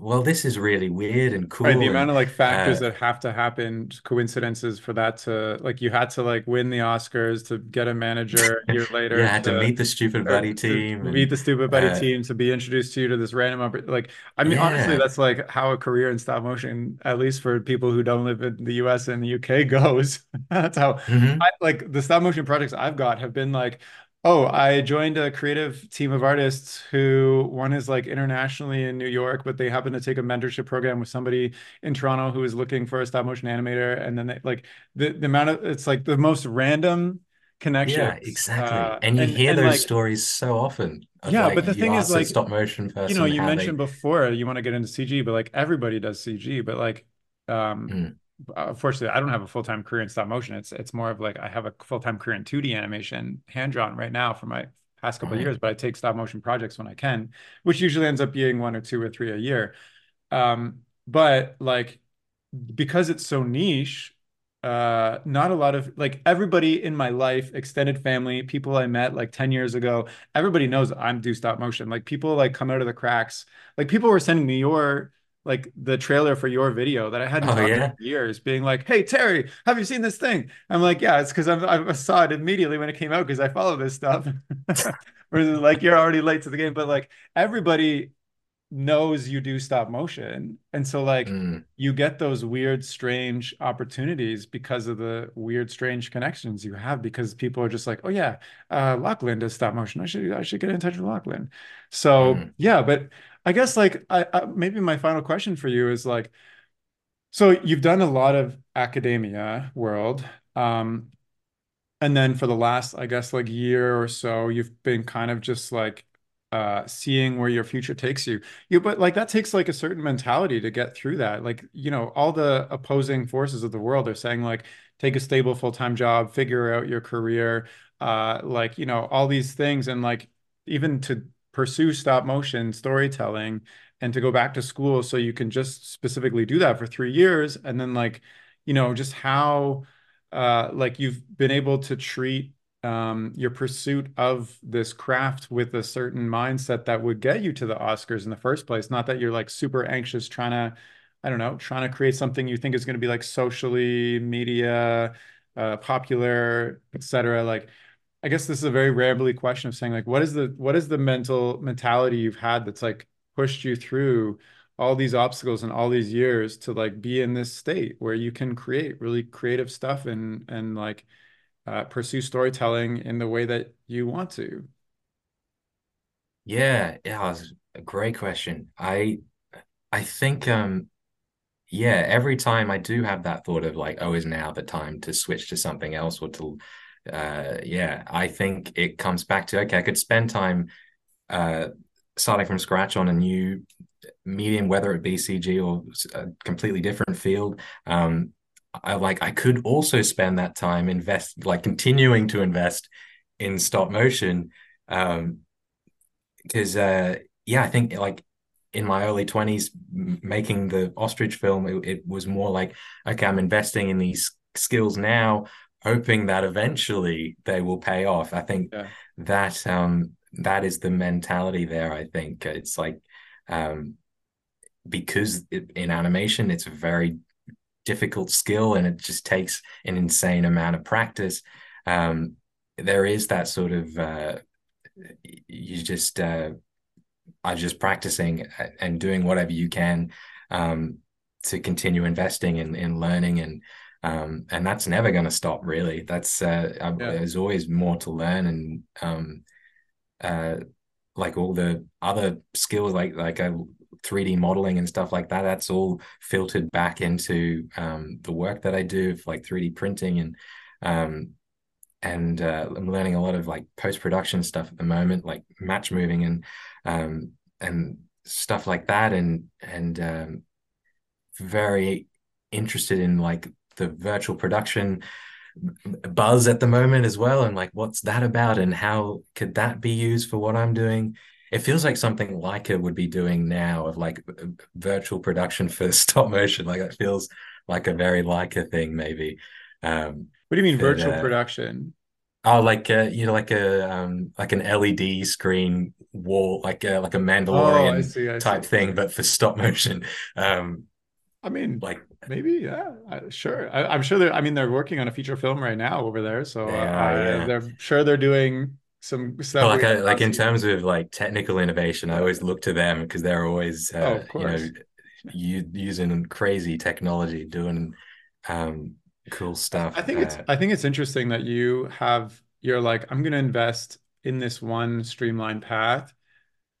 well, this is really weird and cool. Right, the cool, amount of like factors uh, that have to happen, coincidences for that to like you had to like win the Oscars to get a manager a year later had to to meet the Stoopid Buddy team, meet the Stoopid Buddy uh, team to be introduced to you to this random like I mean honestly that's like how a career in stop motion at least for people who don't live in the US and the UK goes. That's how hmm I like the stop motion projects I've got have been like Oh, I joined a creative team of artists who one is like internationally in New York, but they happen to take a mentorship program with somebody in Toronto who is looking for a stop motion animator. And then they like the, the amount of it's like the most random connection. Yeah, exactly. Uh And you and hear and those like stories so often yeah, like but the thing is like stop motion person. you know, you how they mentioned before you want to get into CG, but like everybody does CG, but like um Mm, unfortunately I don't have a full-time career in stop motion. It's it's more of like I have a full-time career in 2D animation, hand drawn right now for my past couple of years, but I take stop motion projects when I can, which usually ends up being one or two or three a year. Um, but like because it's so niche, uh, not a lot of like everybody in my life, extended family, people I met like 10 years ago, everybody knows I'm do stop motion. Like people like come out of the cracks. Like people were sending me your like the trailer for your video that I hadn't Oh yeah. in years, being like, "Hey Terry, have you seen this thing?" I'm like, "Yeah, it's because I saw it immediately when it came out because I follow this stuff." Whereas like you're already late to the game, but like everybody knows you do stop motion. And so like Mm, you get those weird, strange opportunities because of the weird, strange connections you have because people are just like, oh yeah, uh Lachlan does stop motion. I should I should get in touch with Lachlan. So mm. yeah, but I guess like I, I maybe my final question for you is like, so you've done a lot of academia world. Um, and then for the last, I guess, like year or so, you've been kind of just like uh seeing where your future takes you. You, but like that takes like a certain mentality to get through that. Like, you know, all the opposing forces of the world are saying like take a stable full-time job, figure out your career, uh, like, you know, all these things. And like even to pursue stop motion storytelling and to go back to school so you can just specifically do that for three years and then like, you know, just how uh, like you've been able to treat um, your pursuit of this craft with a certain mindset that would get you to the Oscars in the first place. Not that you're like super anxious trying to, I don't know, trying to create something you think is going to be like socially media, uh, popular, etc. Like, I guess this is a very rambly question of saying like, what is the what is the mental mentality you've had that's like pushed you through all these obstacles and all these years to like be in this state where you can create really creative stuff and and like uh, pursue storytelling in the way that you want to. Yeah, yeah, it's a great question. I I think um yeah, every time I do have that thought of like, oh, is now the time to switch to something else or to uh yeah, I think it comes back to okay, I could spend time uh starting from scratch on a new medium, whether it be CG or a completely different field. Um I like I could also spend that time invest like continuing to invest in stop motion. Um because uh yeah, I think like in my early 20s making the ostrich film it, it, was more like okay i'm investing in these skills now hoping that eventually they will pay off. I think yeah. that um that is the mentality there i think. It's like um because it, in animation it's a very difficult skill and it just takes an insane amount of practice. Um there is that sort of uh you just uh are just practicing and doing whatever you can um, to continue investing in, in learning and um, and that's never going to stop really that's uh, yeah. there's always more to learn and um, uh, like all the other skills like like a 3d modeling and stuff like that that's all filtered back into um, the work that i do like 3d printing and um, and uh, I'm learning a lot of like post production stuff at the moment, like match moving and um, and stuff like that, and and um, very interested in like the virtual production buzz at the moment as well, and like what's that about, and how could that be used for what I'm doing? It feels like something Laika would be doing now of like virtual production for stop motion. Like it feels like a very Laika thing, maybe. Um, what do you mean but, virtual uh, production? Oh, like uh, you know, like a um, like an LED screen wall, like a, like a Mandalorian oh, I see, I type see. thing, but for stop motion. Um, I mean, like maybe, yeah, I, sure. I, am sure they're. I mean, they're working on a feature film right now over there, so uh, yeah. they're sure they're doing some stuff. like I, like in terms of like technical innovation, I always look to them because they're always uh, oh, you know using crazy technology, doing um, cool stuff. I think uh, it's I think it's interesting that you have you're like I'm going to invest in this one streamlined path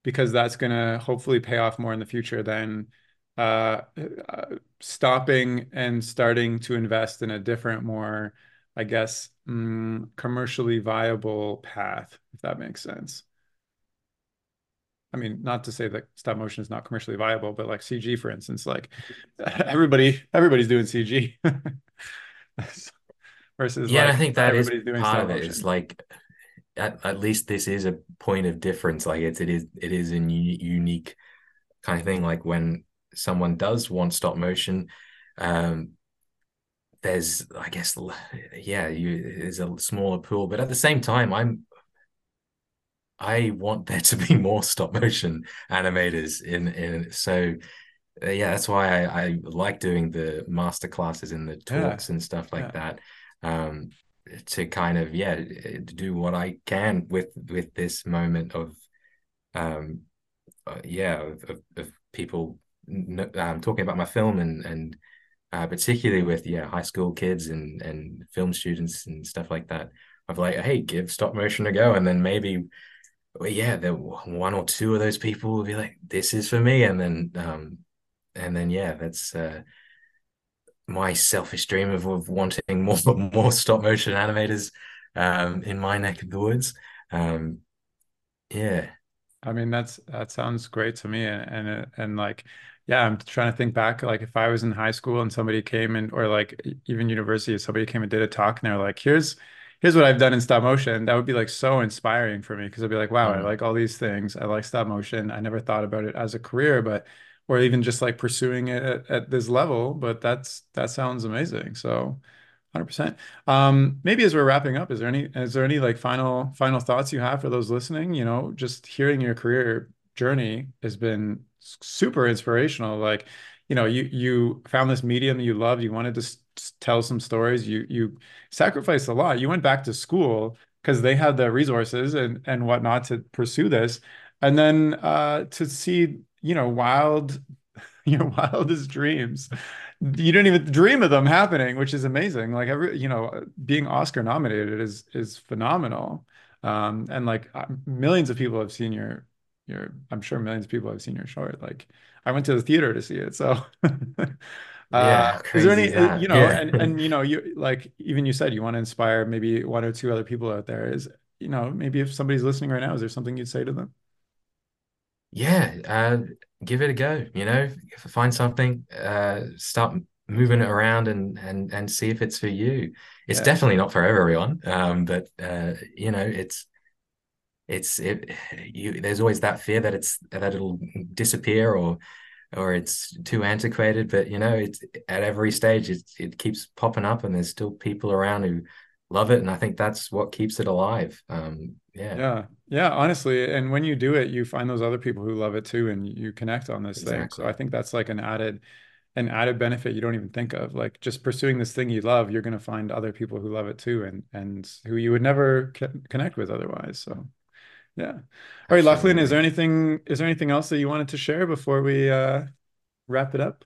because that's going to hopefully pay off more in the future than stopping and starting to invest in a different, more, I guess, mm, commercially viable path, if that makes sense. I mean, not to say that stop motion is not commercially viable, but like CG, for instance, like everybody, everybody's doing CG. versus yeah, like I think that is part of it. Is like at, at least this is a point of difference. Like it's it is it is a unique kind of thing. Like when someone does want stop motion, um, there's I guess yeah, you there's a smaller pool, but at the same time, I'm I want there to be more stop motion animators in in so uh, yeah, that's why I, I like doing the master classes and the talks yeah. and stuff like yeah. that. Um, to kind of yeah do what I can with with this moment of um uh, yeah of, of, of people um, talking about my film and and uh, particularly with yeah high school kids and and film students and stuff like that of like hey give stop motion a go. And then maybe well, yeah the one or two of those people will be like this is for me. And then um and then yeah that's uh my selfish dream of, of wanting more more stop motion animators um, in my neck of the woods. Um, yeah, I mean that's that sounds great to me, and and, and like yeah, I'm trying to think back. Like if I was in high school and somebody came in, or like even university, if somebody came and did a talk, and they're like, "Here's here's what I've done in stop motion." That would be like so inspiring for me because I'd be like, "Wow, mm-hmm. I like all these things. I like stop motion. I never thought about it as a career, but." or even just like pursuing it at, at this level. But that's that sounds amazing. So 100%. Um, maybe as we're wrapping up, is there any is there any like final final thoughts you have for those listening? You know, just hearing your career journey has been super inspirational. Like, you know, you you found this medium you love. You wanted to tell some stories. You you sacrificed a lot. You went back to school because they had the resources and and whatnot to pursue this, and then uh, to see you know, wild, your wildest dreams. You didn't even dream of them happening, which is amazing. Like every, you know, being Oscar nominated is is phenomenal. Um, and like uh, millions of people have seen your your. I'm sure millions of people have seen your short. Like I went to the theater to see it, so. Uh, yeah, is there any uh, you know yeah. and and you know you like even you said you want to inspire maybe one or two other people out there is you know maybe if somebody's listening right now is there something you'd say to them yeah, uh, give it a go. You know, find something, uh, start moving it around, and and and see if it's for you. It's yeah. definitely not for everyone, um, but uh, you know, it's it's it you there's always that fear that it's that it'll disappear or or it's too antiquated but you know it's at every stage it, it keeps popping up and there's still people around who love it and i think that's what keeps it alive um yeah. Yeah. Yeah honestly and when you do it you find those other people who love it too and you connect on this exactly. thing so i think that's like an added an added benefit you don't even think of. Like just pursuing this thing you love you're going to find other people who love it too and and who you would never connect with otherwise so yeah all right lachlan is there anything is there anything else that you wanted to share before we uh wrap it up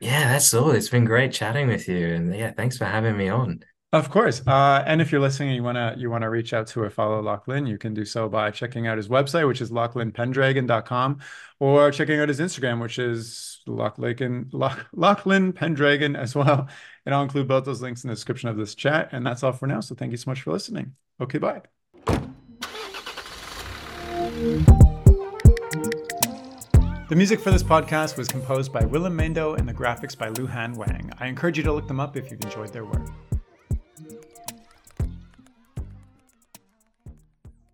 yeah that's all it's been great chatting with you and yeah thanks for having me on of course. Uh, and if you're listening and you wanna you wanna reach out to or follow Lachlan, you can do so by checking out his website, which is lachlanpendragon.com, or checking out his Instagram, which is Lachlan, Lachlan Pendragon as well. And I'll include both those links in the description of this chat. And that's all for now. So thank you so much for listening. Okay, bye. The music for this podcast was composed by Willem Mendo and the graphics by Luhan Wang. I encourage you to look them up if you've enjoyed their work.